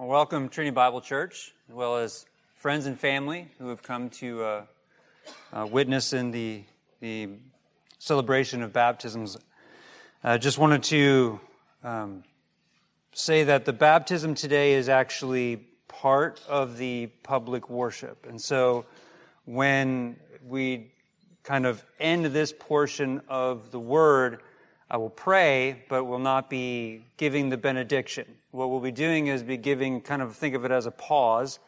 Well, welcome, Trinity Bible Church, as well as friends and family who have come to uh, uh, witness in the, the celebration of baptisms. I just wanted to um, say that the baptism today is actually part of the public worship. And so when we kind of end this portion of the word, I will pray, but will not be giving the benediction. What we'll be doing is be giving, kind of think of it as a pause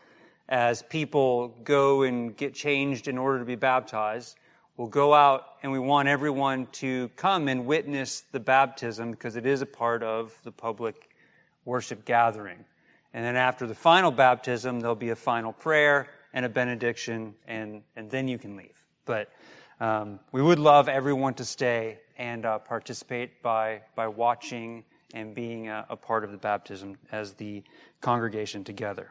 as people go and get changed in order to be baptized. We'll go out and we want everyone to come and witness the baptism because it is a part of the public worship gathering. And then after the final baptism, there'll be a final prayer and a benediction, and, and then you can leave. But um, we would love everyone to stay and uh, participate by, by watching and being a, a, part of the baptism as the congregation together.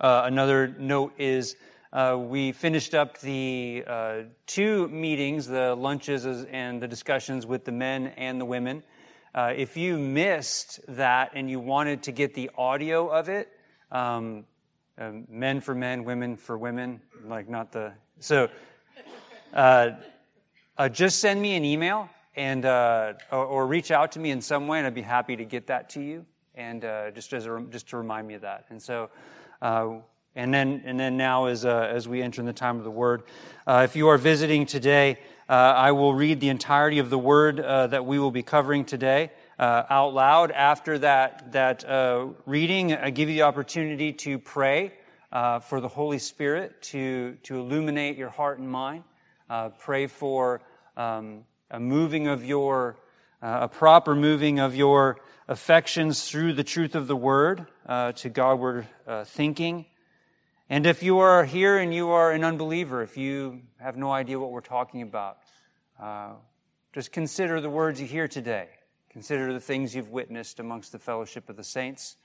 Uh, another note is uh, we finished up the uh, two meetings, the lunches and the discussions with the men and the women. Uh, if you missed that and you wanted to get the audio of it, um, uh, men for men, women for women, like not the. So uh, just send me an email and uh, or, or, reach out to me in some way, and I'd be happy to get that to you, and uh, just as a, just to remind me of that. And so, uh, and then and then now as uh, as we enter in the time of the Word, uh, if you are visiting today, uh, I will read the entirety of the Word that we will be covering today. out loud. After that, that reading, I give you the opportunity to pray for the Holy Spirit to, to illuminate your heart and mind. pray for um, a moving of your, uh, a proper moving of your affections through the truth of the word uh, to Godward uh, thinking. And if you are here and you are an unbeliever, if you have no idea what we're talking about, uh, just consider the words you hear today. Consider the things you've witnessed amongst the fellowship of the saints.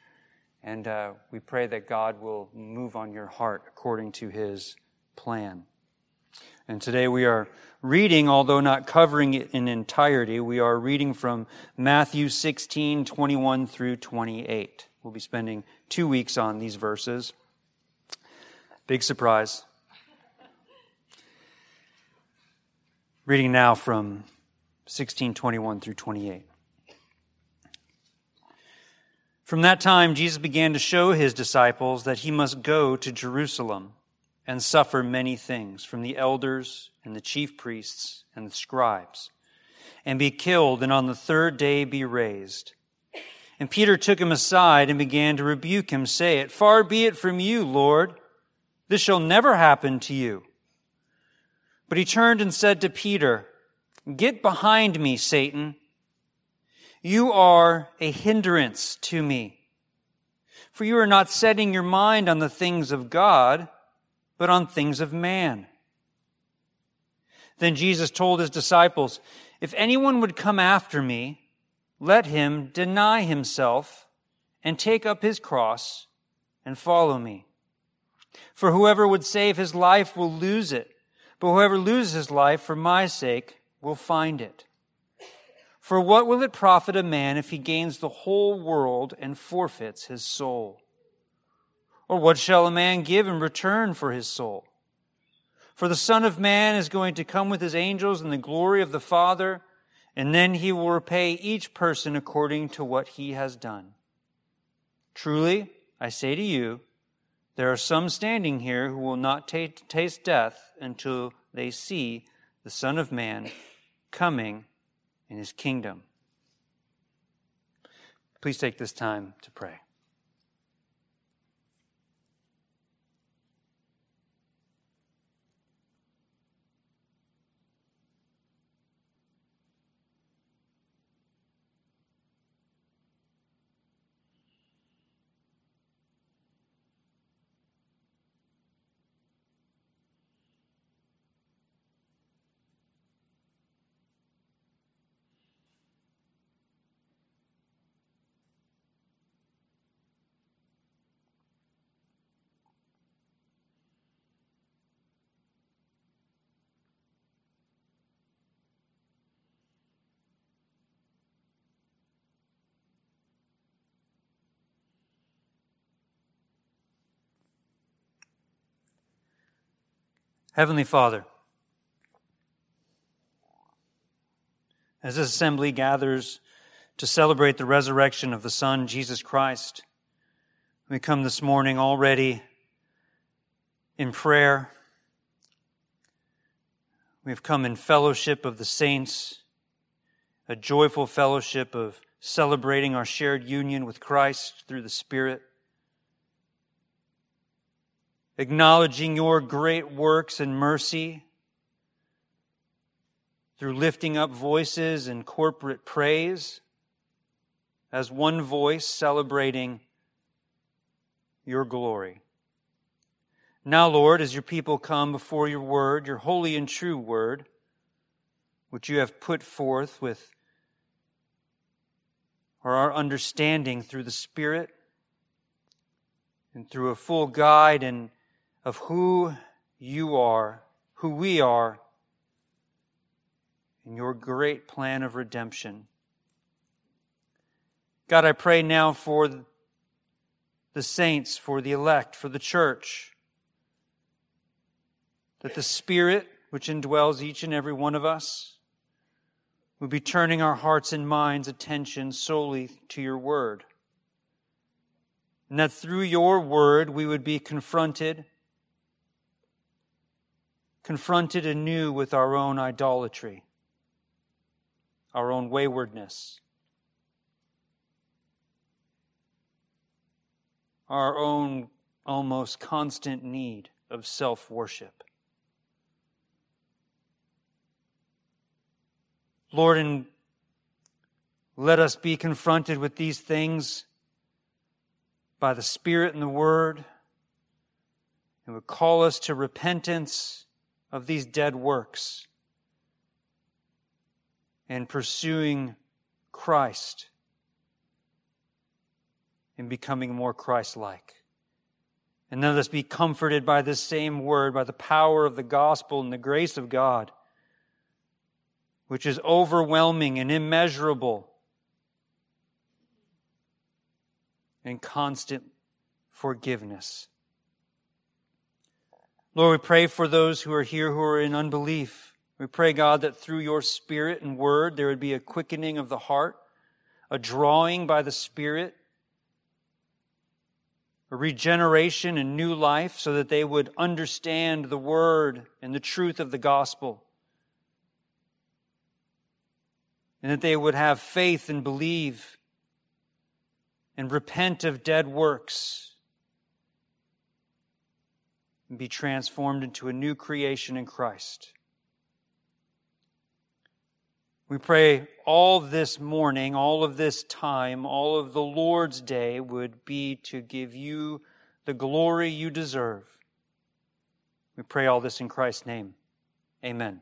And uh, we pray that God will move on your heart according to his plan. And today we are reading, although not covering it in entirety, we are reading from Matthew 16, 21 through 28. We'll be spending two weeks on these verses. Big surprise. Reading now from 1621 through 28. From that time, Jesus began to show his disciples that he must go to Jerusalem and suffer many things from the elders and the chief priests and the scribes, and be killed, and on the third day be raised. And Peter took him aside and began to rebuke him, saying, Far be it from you, Lord, this shall never happen to you. But he turned and said to Peter, Get behind me, Satan. You are a hindrance to me. For you are not setting your mind on the things of God, but on things of man. Then Jesus told his disciples, If anyone would come after me, let him deny himself and take up his cross and follow me. For whoever would save his life will lose it, but whoever loses his life for my sake will find it. For what will it profit a man if he gains the whole world and forfeits his soul? Or what shall a man give in return for his soul? For the Son of Man is going to come with his angels in the glory of the Father, and then he will repay each person according to what he has done. Truly, I say to you, there are some standing here who will not t- taste death until they see the Son of Man coming in his kingdom. Please take this time to pray. Heavenly Father, as this assembly gathers to celebrate the resurrection of the Son, Jesus Christ, we come this morning already in prayer. We've come in fellowship of the saints, a joyful fellowship of celebrating our shared union with Christ through the Spirit acknowledging your great works and mercy through lifting up voices in corporate praise as one voice celebrating your glory. Now, Lord, as your people come before your word, your holy and true word, which you have put forth with our understanding through the Spirit and through a full guide and of who you are, who we are, in your great plan of redemption. God, I pray now for the saints, for the elect, for the church, that the Spirit which indwells each and every one of us would be turning our hearts and minds' attention solely to your word. And that through your word we would be confronted confronted anew with our own idolatry, our own waywardness, our own almost constant need of self worship. Lord, and let us be confronted with these things by the Spirit and the Word. It would call us to repentance of these dead works and pursuing Christ and becoming more Christ like. And let us be comforted by this same word, by the power of the gospel and the grace of God, which is overwhelming and immeasurable and constant forgiveness. Lord, we pray for those who are here who are in unbelief. We pray, God, that through your Spirit and Word, there would be a quickening of the heart, a drawing by the Spirit, a regeneration and new life so that they would understand the Word and the truth of the gospel. And that they would have faith and believe and repent of dead works and be transformed into a new creation in Christ. We pray all this morning, all of this time, all of the Lord's day would be to give you the glory you deserve. We pray all this in Christ's name. Amen.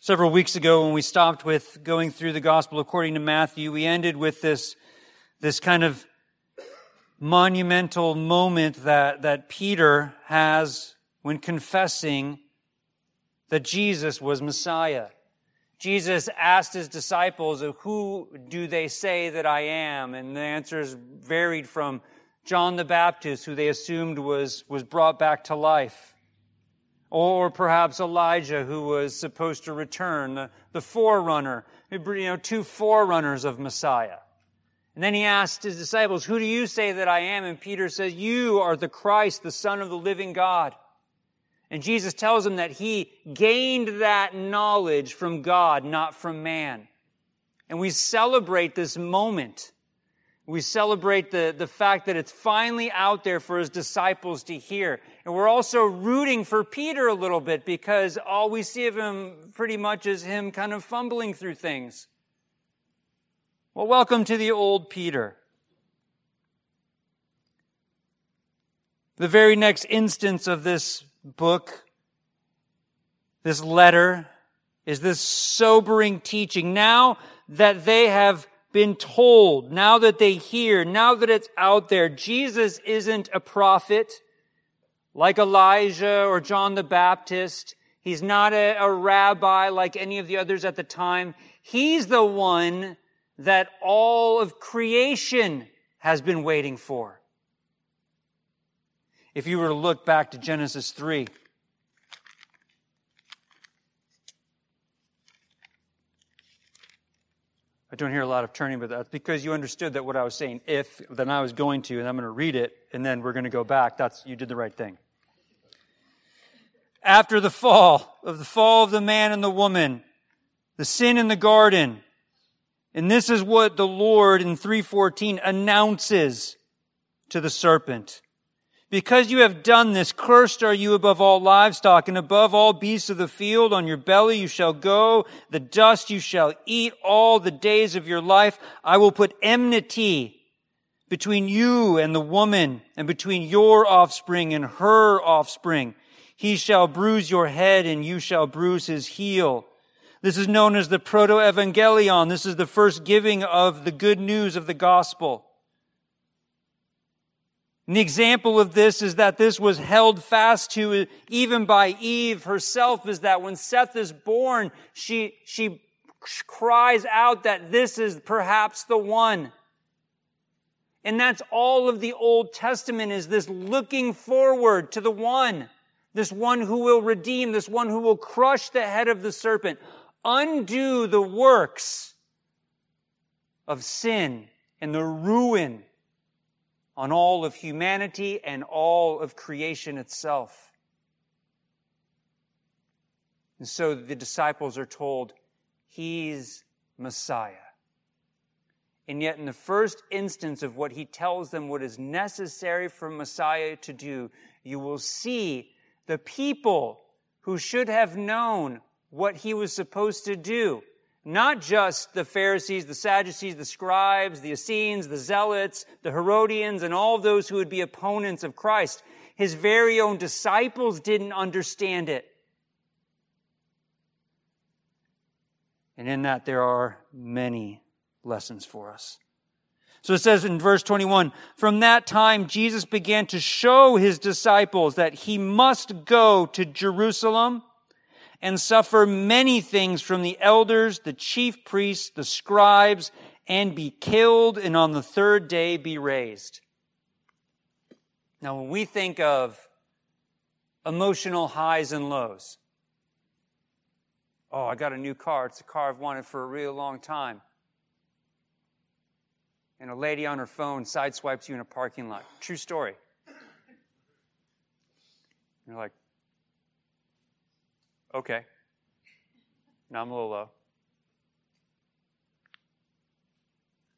Several weeks ago, when we stopped with going through the gospel according to Matthew, we ended with this, this kind of monumental moment that, that Peter has when confessing that Jesus was Messiah. Jesus asked his disciples, Who do they say that I am? And the answers varied from John the Baptist, who they assumed was, was brought back to life, or perhaps Elijah, who was supposed to return, the, the forerunner, you know, two forerunners of Messiah. And then he asked his disciples, Who do you say that I am? And Peter says, You are the Christ, the Son of the living God. And Jesus tells him that he gained that knowledge from God, not from man. And we celebrate this moment. We celebrate the, the fact that it's finally out there for his disciples to hear. And we're also rooting for Peter a little bit because all we see of him pretty much is him kind of fumbling through things. Well, welcome to the old Peter. The very next instance of this book, this letter, is this sobering teaching. Now that they have been told, now that they hear, now that it's out there, Jesus isn't a prophet like Elijah or John the Baptist. He's not a, a rabbi like any of the others at the time. He's the one that all of creation has been waiting for. If you were to look back to Genesis 3, I don't hear a lot of turning, but that's because you understood that what I was saying, if, then I was going to, and I'm going to read it, and then we're going to go back. That's, you did the right thing. After the fall, of the fall of the man and the woman, the sin in the garden, and this is what the Lord in 314 announces to the serpent. Because you have done this, cursed are you above all livestock and above all beasts of the field. On your belly you shall go. The dust you shall eat all the days of your life. I will put enmity between you and the woman and between your offspring and her offspring. He shall bruise your head and you shall bruise his heel. This is known as the proto-evangelion. This is the first giving of the good news of the gospel. An example of this is that this was held fast to even by Eve herself is that when Seth is born, she, she cries out that this is perhaps the one. And that's all of the Old Testament is this looking forward to the one, this one who will redeem, this one who will crush the head of the serpent, undo the works of sin and the ruin on all of humanity and all of creation itself. And so the disciples are told, He's Messiah. And yet, in the first instance of what he tells them, what is necessary for Messiah to do, you will see the people who should have known what he was supposed to do not just the Pharisees, the Sadducees, the scribes, the Essenes, the Zealots, the Herodians, and all those who would be opponents of Christ. His very own disciples didn't understand it. And in that, there are many lessons for us. So it says in verse 21, from that time, Jesus began to show his disciples that he must go to Jerusalem and suffer many things from the elders, the chief priests, the scribes, and be killed, and on the third day be raised. Now, when we think of emotional highs and lows, oh, I got a new car. It's a car I've wanted for a real long time. And a lady on her phone sideswipes you in a parking lot. True story. You're like, Okay. Now I'm a little low.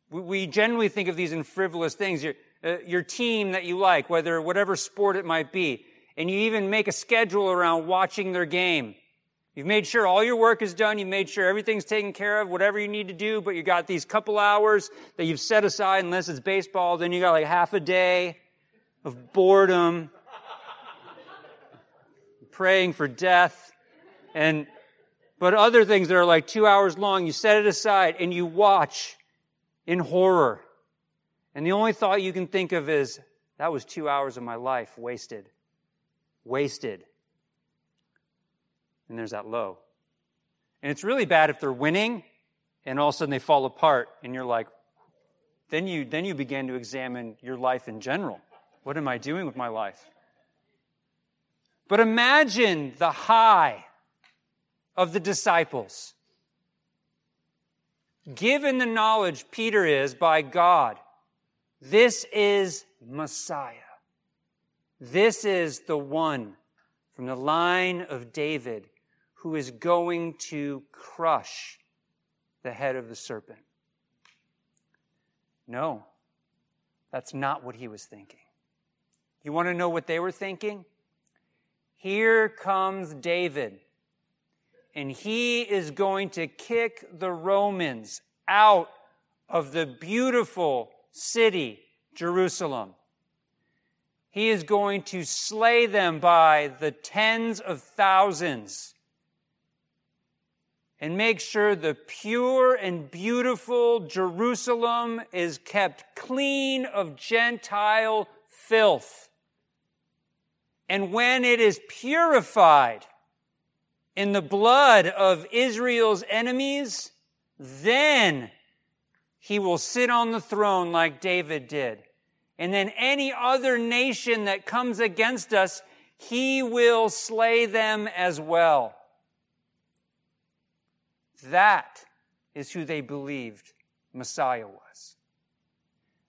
We, generally think of these in frivolous things. Your, uh, your team that you like, whether whatever sport it might be, and you even make a schedule around watching their game. You've made sure all your work is done. You've made sure everything's taken care of, whatever you need to do, but you got these couple hours that you've set aside, unless it's baseball, then you got like half a day of boredom, praying for death. And, but other things that are like two hours long, you set it aside and you watch in horror. And the only thought you can think of is, that was two hours of my life wasted. Wasted. And there's that low. And it's really bad if they're winning and all of a sudden they fall apart and you're like, then you, then you begin to examine your life in general. What am I doing with my life? But imagine the high of the disciples. Given the knowledge Peter is by God, this is Messiah. This is the one from the line of David who is going to crush the head of the serpent. No, that's not what he was thinking. You want to know what they were thinking? Here comes David and he is going to kick the Romans out of the beautiful city, Jerusalem. He is going to slay them by the tens of thousands and make sure the pure and beautiful Jerusalem is kept clean of Gentile filth. And when it is purified, in the blood of Israel's enemies, then he will sit on the throne like David did. And then any other nation that comes against us, he will slay them as well. That is who they believed Messiah was.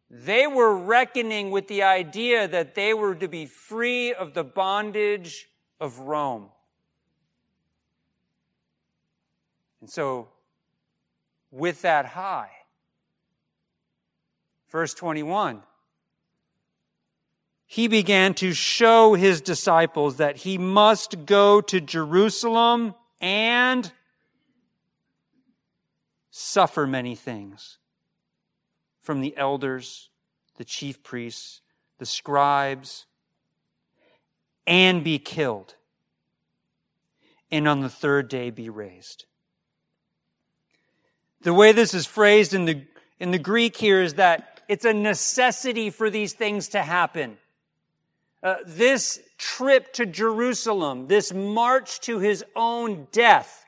They were reckoning with the idea that they were to be free of the bondage of Rome. And so, with that high, verse 21, he began to show his disciples that he must go to Jerusalem and suffer many things from the elders, the chief priests, the scribes, and be killed, and on the third day be raised. The way this is phrased in the, in the Greek here is that it's a necessity for these things to happen. Uh, this trip to Jerusalem, this march to his own death,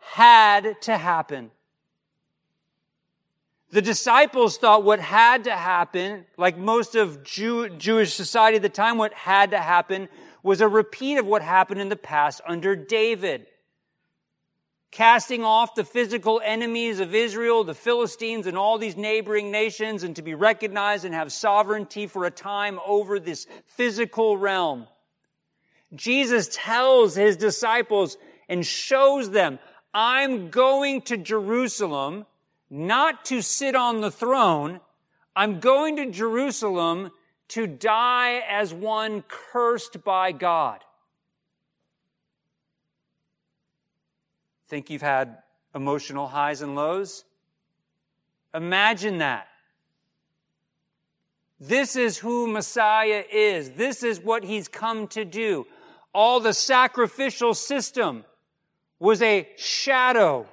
had to happen. The disciples thought what had to happen, like most of Jew, Jewish society at the time, what had to happen was a repeat of what happened in the past under David casting off the physical enemies of Israel, the Philistines, and all these neighboring nations, and to be recognized and have sovereignty for a time over this physical realm. Jesus tells his disciples and shows them, I'm going to Jerusalem not to sit on the throne. I'm going to Jerusalem to die as one cursed by God. Think you've had emotional highs and lows? Imagine that. This is who Messiah is. This is what he's come to do. All the sacrificial system was a shadow,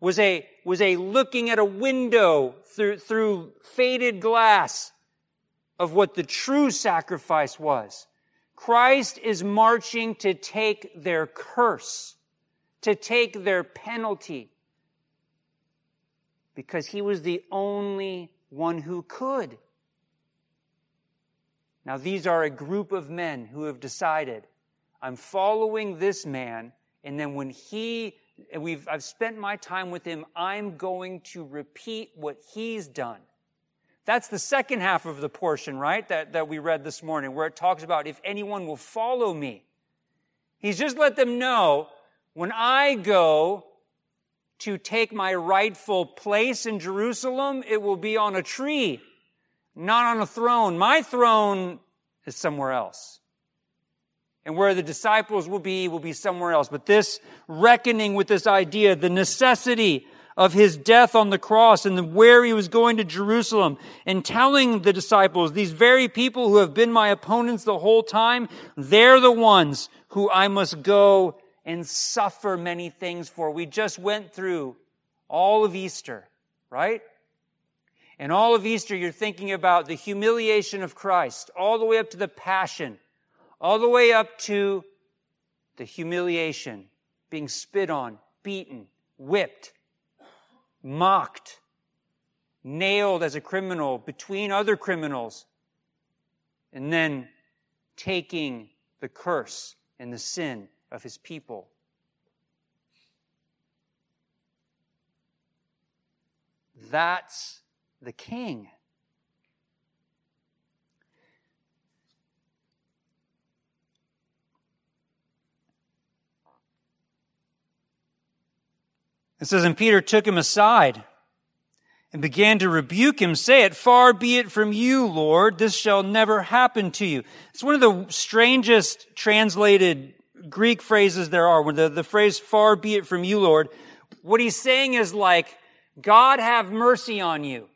was a, was a looking at a window through, through faded glass of what the true sacrifice was. Christ is marching to take their curse to take their penalty because he was the only one who could. Now, these are a group of men who have decided, I'm following this man, and then when he, we've, I've spent my time with him, I'm going to repeat what he's done. That's the second half of the portion, right? That, that we read this morning, where it talks about if anyone will follow me. He's just let them know when I go to take my rightful place in Jerusalem, it will be on a tree, not on a throne. My throne is somewhere else. And where the disciples will be, will be somewhere else. But this reckoning with this idea, the necessity of his death on the cross and where he was going to Jerusalem and telling the disciples, these very people who have been my opponents the whole time, they're the ones who I must go and suffer many things for. We just went through all of Easter, right? And all of Easter, you're thinking about the humiliation of Christ, all the way up to the passion, all the way up to the humiliation, being spit on, beaten, whipped, mocked, nailed as a criminal between other criminals, and then taking the curse and the sin of his people. That's the king. It says, And Peter took him aside and began to rebuke him, say it, far be it from you, Lord, this shall never happen to you. It's one of the strangest translated Greek phrases there are, the, the phrase, far be it from you, Lord, what he's saying is like, God have mercy on you.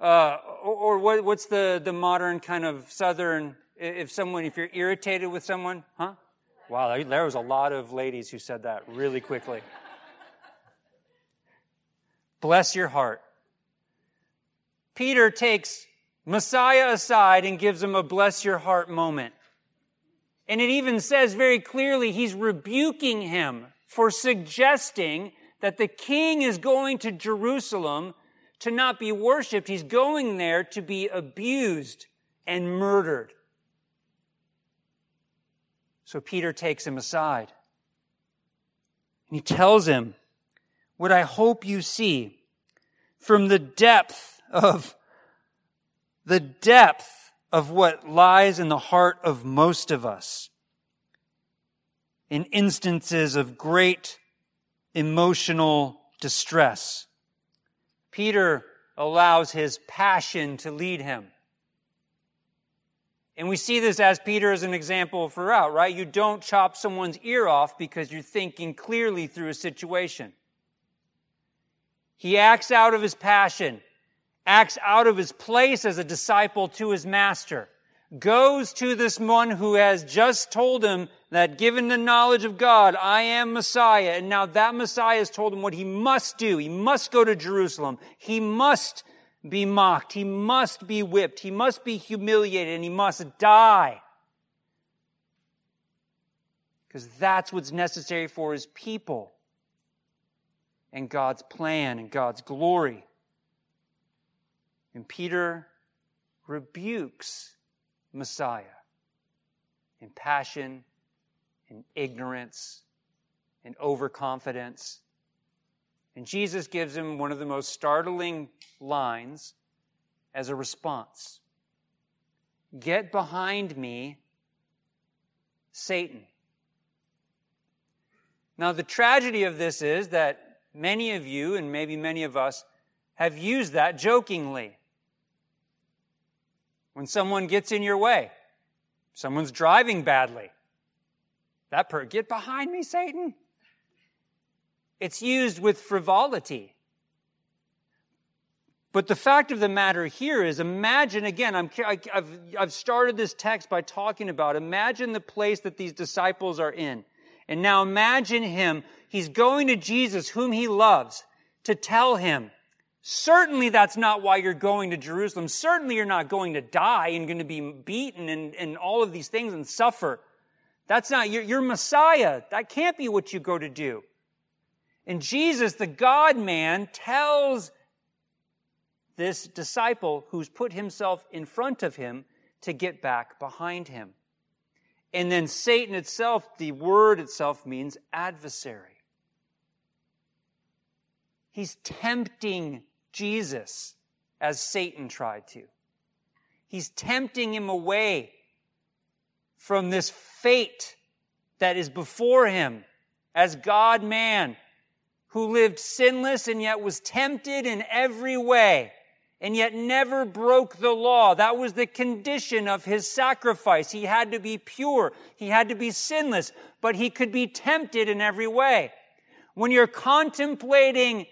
Uh, or, or what, what's the, the modern kind of southern, if someone, if you're irritated with someone, huh? Wow, there was a lot of ladies who said that really quickly. Bless your heart. Peter takes Messiah aside and gives him a bless your heart moment. And it even says very clearly he's rebuking him for suggesting that the king is going to Jerusalem to not be worshiped. He's going there to be abused and murdered. So Peter takes him aside. And he tells him, What I hope you see from the depth of the depth of what lies in the heart of most of us in instances of great emotional distress. Peter allows his passion to lead him. And we see this as Peter as an example throughout, right? You don't chop someone's ear off because you're thinking clearly through a situation. He acts out of his passion, acts out of his place as a disciple to his master, goes to this one who has just told him that given the knowledge of God, I am Messiah. And now that Messiah has told him what he must do. He must go to Jerusalem. He must be mocked. He must be whipped. He must be humiliated and he must die. Because that's what's necessary for his people and God's plan and God's glory. And Peter rebukes Messiah in passion in ignorance, in overconfidence. And Jesus gives him one of the most startling lines as a response Get behind me, Satan. Now, the tragedy of this is that many of you, and maybe many of us, have used that jokingly. When someone gets in your way, someone's driving badly, that per get behind me, Satan. It's used with frivolity. But the fact of the matter here is imagine again, I'm, I've, I've started this text by talking about imagine the place that these disciples are in. And now imagine him, he's going to Jesus, whom he loves, to tell him, certainly that's not why you're going to Jerusalem. Certainly you're not going to die and going to be beaten and, and all of these things and suffer. That's not, you're, Messiah. That can't be what you go to do. And Jesus, the God man, tells this disciple who's put himself in front of him to get back behind him. And then Satan itself, the word itself means adversary. He's tempting Jesus as Satan tried to. He's tempting him away from this fate that is before him as God man who lived sinless and yet was tempted in every way and yet never broke the law. That was the condition of his sacrifice. He had to be pure. He had to be sinless, but he could be tempted in every way. When you're contemplating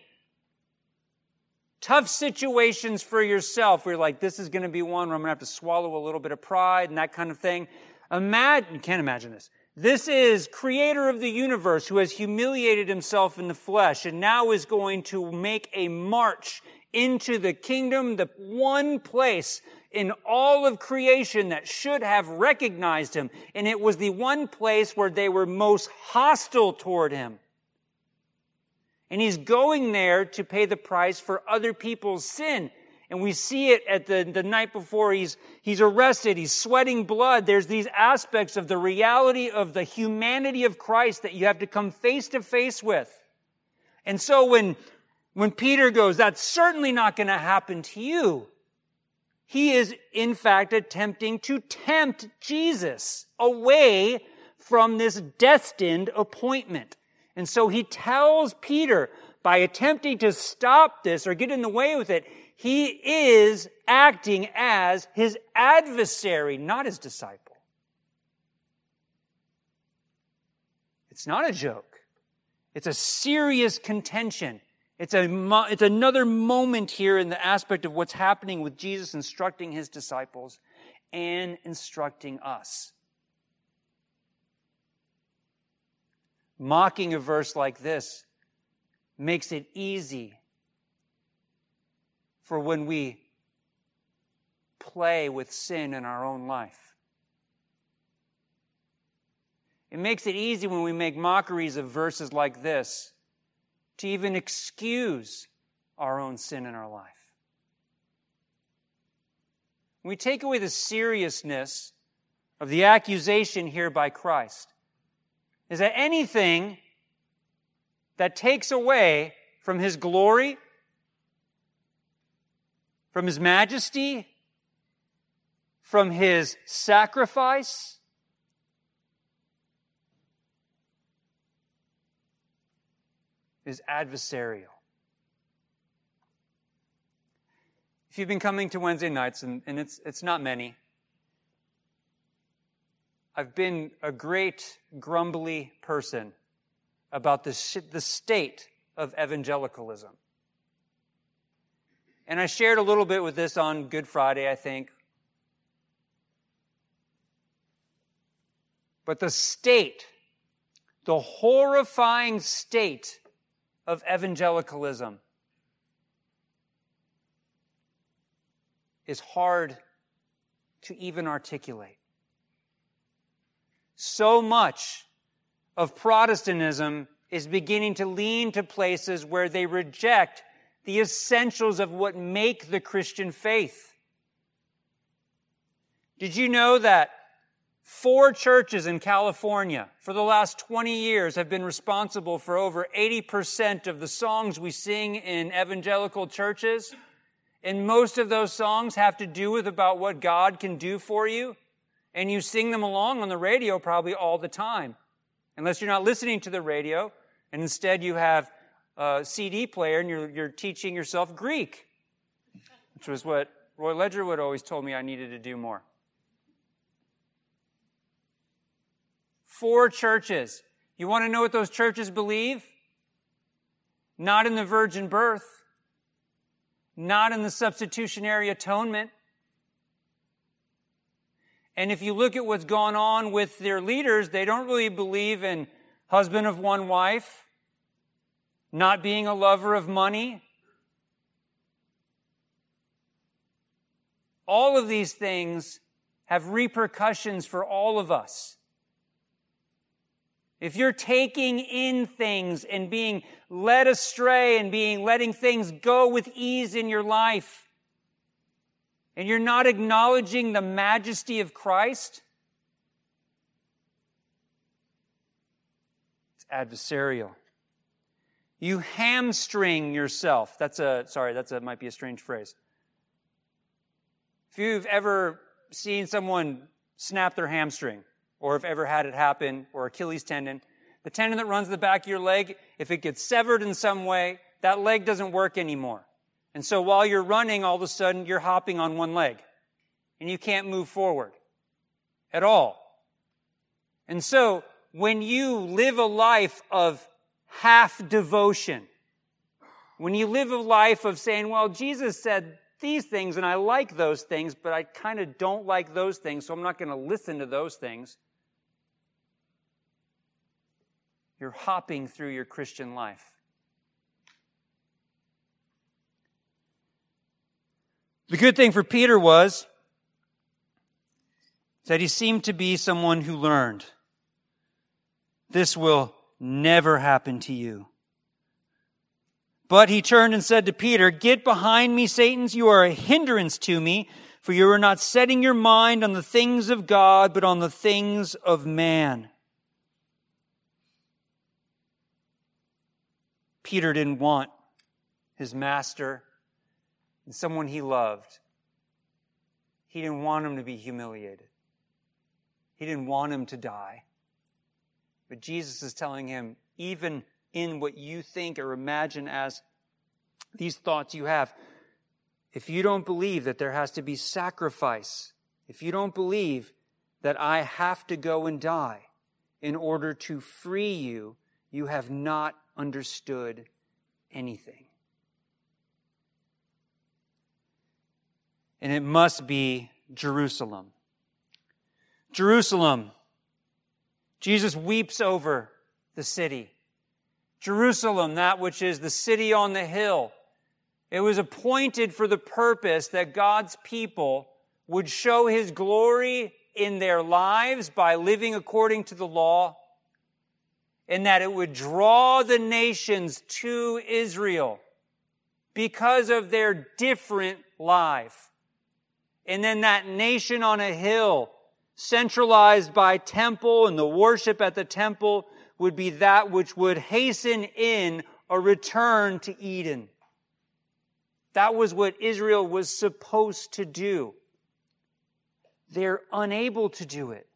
tough situations for yourself, you're like, this is going to be one where I'm going to have to swallow a little bit of pride and that kind of thing. Imagine, you can't imagine this. This is creator of the universe who has humiliated himself in the flesh and now is going to make a march into the kingdom, the one place in all of creation that should have recognized him. And it was the one place where they were most hostile toward him. And he's going there to pay the price for other people's sin. And we see it at the, the night before he's, he's arrested. He's sweating blood. There's these aspects of the reality of the humanity of Christ that you have to come face to face with. And so when, when Peter goes, that's certainly not going to happen to you. He is in fact attempting to tempt Jesus away from this destined appointment. And so he tells Peter, by attempting to stop this or get in the way with it, he is acting as his adversary, not his disciple. It's not a joke. It's a serious contention. It's, a, it's another moment here in the aspect of what's happening with Jesus instructing his disciples and instructing us. Mocking a verse like this makes it easy for when we play with sin in our own life. It makes it easy when we make mockeries of verses like this to even excuse our own sin in our life. We take away the seriousness of the accusation here by Christ. Is that anything that takes away from his glory, from his majesty, from his sacrifice, is adversarial. If you've been coming to Wednesday nights, and, and it's, it's not many, I've been a great grumbly person about the, sh- the state of evangelicalism. And I shared a little bit with this on Good Friday, I think. But the state, the horrifying state of evangelicalism is hard to even articulate. So much of Protestantism is beginning to lean to places where they reject the essentials of what make the Christian faith. Did you know that Four churches in California for the last 20 years have been responsible for over 80% of the songs we sing in evangelical churches. And most of those songs have to do with about what God can do for you. And you sing them along on the radio probably all the time. Unless you're not listening to the radio and instead you have a CD player and you're, you're teaching yourself Greek, which was what Roy Ledgerwood always told me I needed to do more. Four churches. You want to know what those churches believe? Not in the virgin birth, not in the substitutionary atonement. And if you look at what's gone on with their leaders, they don't really believe in husband of one wife, not being a lover of money. All of these things have repercussions for all of us. If you're taking in things and being led astray and being letting things go with ease in your life, and you're not acknowledging the majesty of Christ, it's adversarial. You hamstring yourself. That's a, sorry, that's a, might be a strange phrase. If you've ever seen someone snap their hamstring, or have ever had it happen, or Achilles tendon. The tendon that runs the back of your leg, if it gets severed in some way, that leg doesn't work anymore. And so while you're running, all of a sudden you're hopping on one leg and you can't move forward at all. And so when you live a life of half devotion, when you live a life of saying, well, Jesus said these things and I like those things, but I kind of don't like those things, so I'm not going to listen to those things. You're hopping through your Christian life. The good thing for Peter was that he seemed to be someone who learned. This will never happen to you. But he turned and said to Peter, Get behind me, Satans. You are a hindrance to me, for you are not setting your mind on the things of God, but on the things of man. Peter didn't want his master and someone he loved. He didn't want him to be humiliated. He didn't want him to die. But Jesus is telling him, even in what you think or imagine as these thoughts you have, if you don't believe that there has to be sacrifice, if you don't believe that I have to go and die in order to free you, you have not understood anything. And it must be Jerusalem. Jerusalem. Jesus weeps over the city. Jerusalem, that which is the city on the hill. It was appointed for the purpose that God's people would show his glory in their lives by living according to the law and that it would draw the nations to Israel because of their different life. And then that nation on a hill, centralized by temple and the worship at the temple, would be that which would hasten in a return to Eden. That was what Israel was supposed to do. They're unable to do it.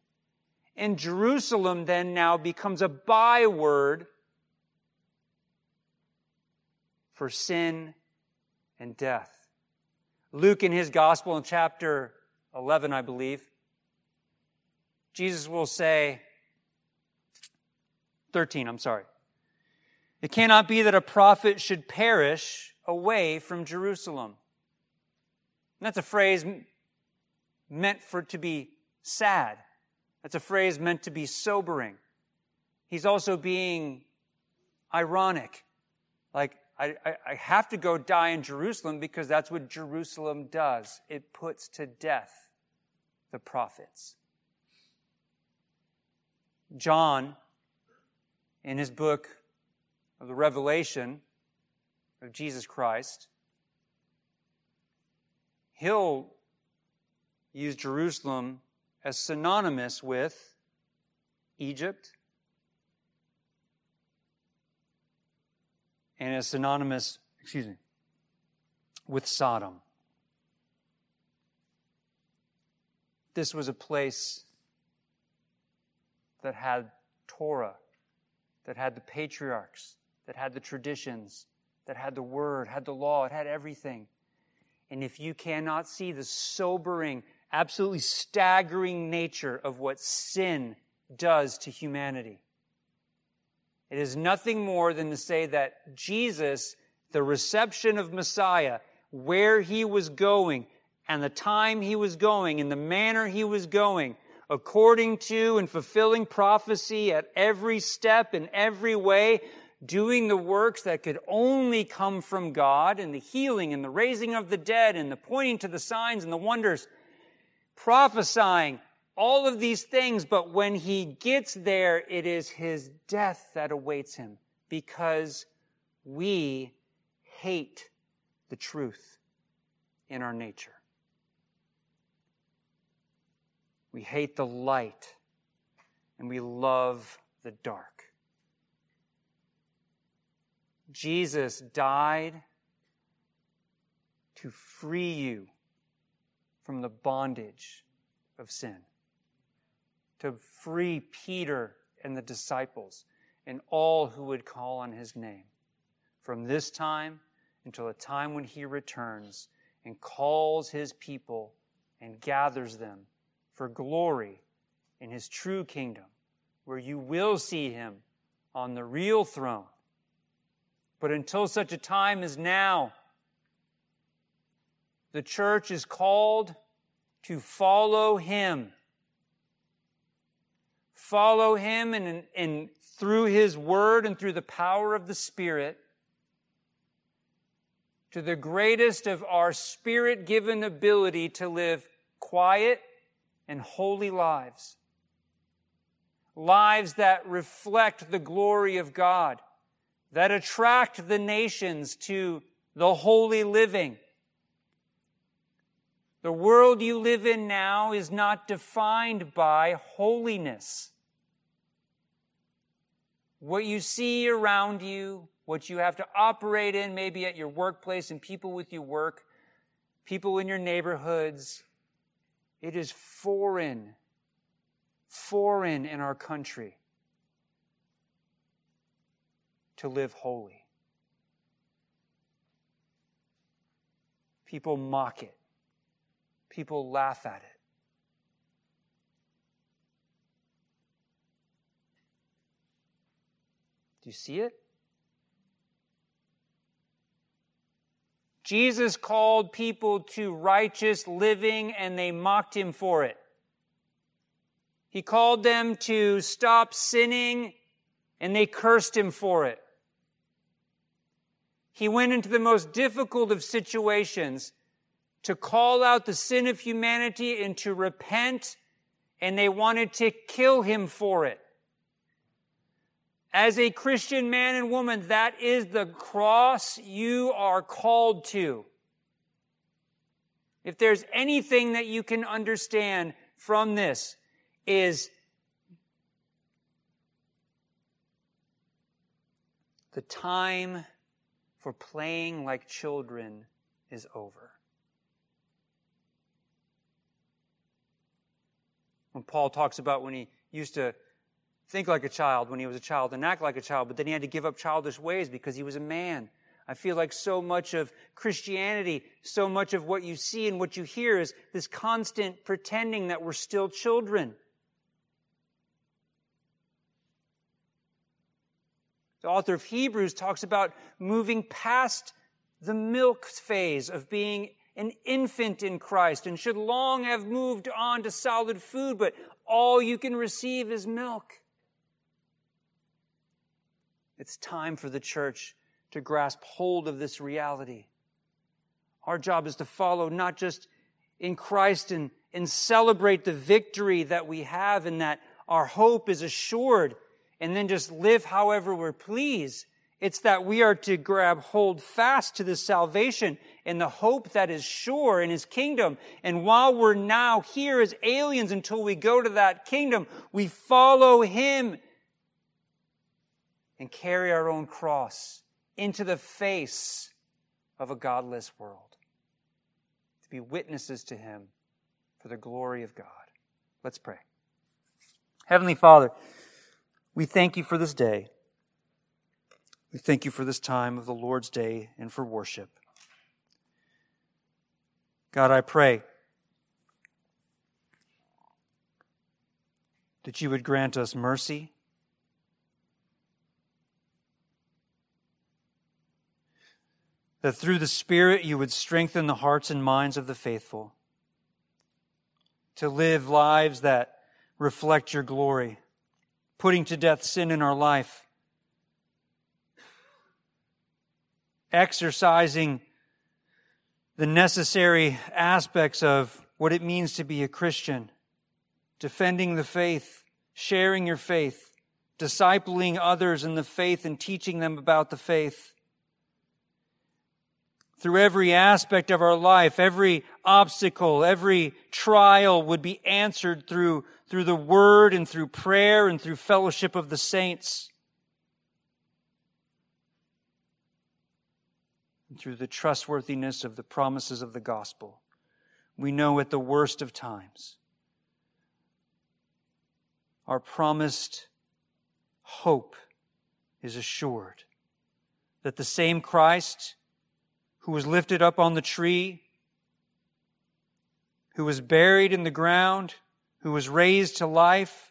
And Jerusalem then now becomes a byword for sin and death. Luke, in his gospel, in chapter 11, I believe, Jesus will say, 13, I'm sorry. It cannot be that a prophet should perish away from Jerusalem. And that's a phrase meant for to be sad. That's a phrase meant to be sobering. He's also being ironic. Like, I, I, I, have to go die in Jerusalem because that's what Jerusalem does. It puts to death the prophets. John, in his book of the Revelation of Jesus Christ, he'll use Jerusalem as synonymous with Egypt and as synonymous, excuse me, with Sodom. This was a place that had Torah, that had the patriarchs, that had the traditions, that had the word, had the law, it had everything. And if you cannot see the sobering, absolutely staggering nature of what sin does to humanity, it is nothing more than to say that Jesus, the reception of Messiah, where he was going, and the time he was going, and the manner he was going, according to and fulfilling prophecy at every step in every way, doing the works that could only come from God, and the healing and the raising of the dead, and the pointing to the signs and the wonders, prophesying all of these things, but when he gets there, it is his death that awaits him because we hate the truth in our nature. We hate the light and we love the dark. Jesus died to free you from the bondage of sin to free Peter and the disciples and all who would call on his name from this time until the time when he returns and calls his people and gathers them for glory in his true kingdom, where you will see him on the real throne. But until such a time as now, the church is called to follow him follow him and, and through his word and through the power of the Spirit, to the greatest of our spirit given ability to live quiet and holy lives. Lives that reflect the glory of God, that attract the nations to the holy living. The world you live in now is not defined by holiness what you see around you, what you have to operate in, maybe at your workplace and people with you work, people in your neighborhoods. It is foreign, foreign in our country to live holy. People mock it, people laugh at it. Do you see it? Jesus called people to righteous living and they mocked him for it. He called them to stop sinning and they cursed him for it. He went into the most difficult of situations to call out the sin of humanity and to repent, and they wanted to kill him for it. As a Christian man and woman, that is the cross you are called to. If there's anything that you can understand from this, is the time for playing like children is over. When Paul talks about when he used to think like a child when he was a child and act like a child, but then he had to give up childish ways because he was a man. I feel like so much of Christianity, so much of what you see and what you hear is this constant pretending that we're still children. The author of Hebrews talks about moving past the milk phase of being an infant in Christ and should long have moved on to solid food, but all you can receive is milk. It's time for the church to grasp hold of this reality. Our job is to follow not just in Christ and, and celebrate the victory that we have and that our hope is assured and then just live however we're pleased. It's that we are to grab hold fast to the salvation and the hope that is sure in his kingdom. And while we're now here as aliens until we go to that kingdom, we follow him and carry our own cross into the face of a godless world, to be witnesses to Him for the glory of God. Let's pray. Heavenly Father, we thank you for this day. We thank you for this time of the Lord's day and for worship. God, I pray that you would grant us mercy that through the Spirit you would strengthen the hearts and minds of the faithful to live lives that reflect your glory, putting to death sin in our life, exercising the necessary aspects of what it means to be a Christian, defending the faith, sharing your faith, discipling others in the faith and teaching them about the faith through every aspect of our life, every obstacle, every trial would be answered through, through the word and through prayer and through fellowship of the saints. And through the trustworthiness of the promises of the gospel. We know at the worst of times, our promised hope is assured that the same Christ who was lifted up on the tree, who was buried in the ground, who was raised to life,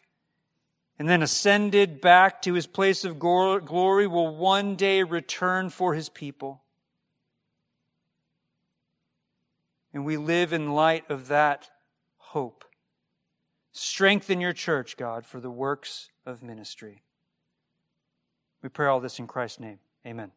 and then ascended back to his place of glory, will one day return for his people. And we live in light of that hope. Strengthen your church, God, for the works of ministry. We pray all this in Christ's name. Amen.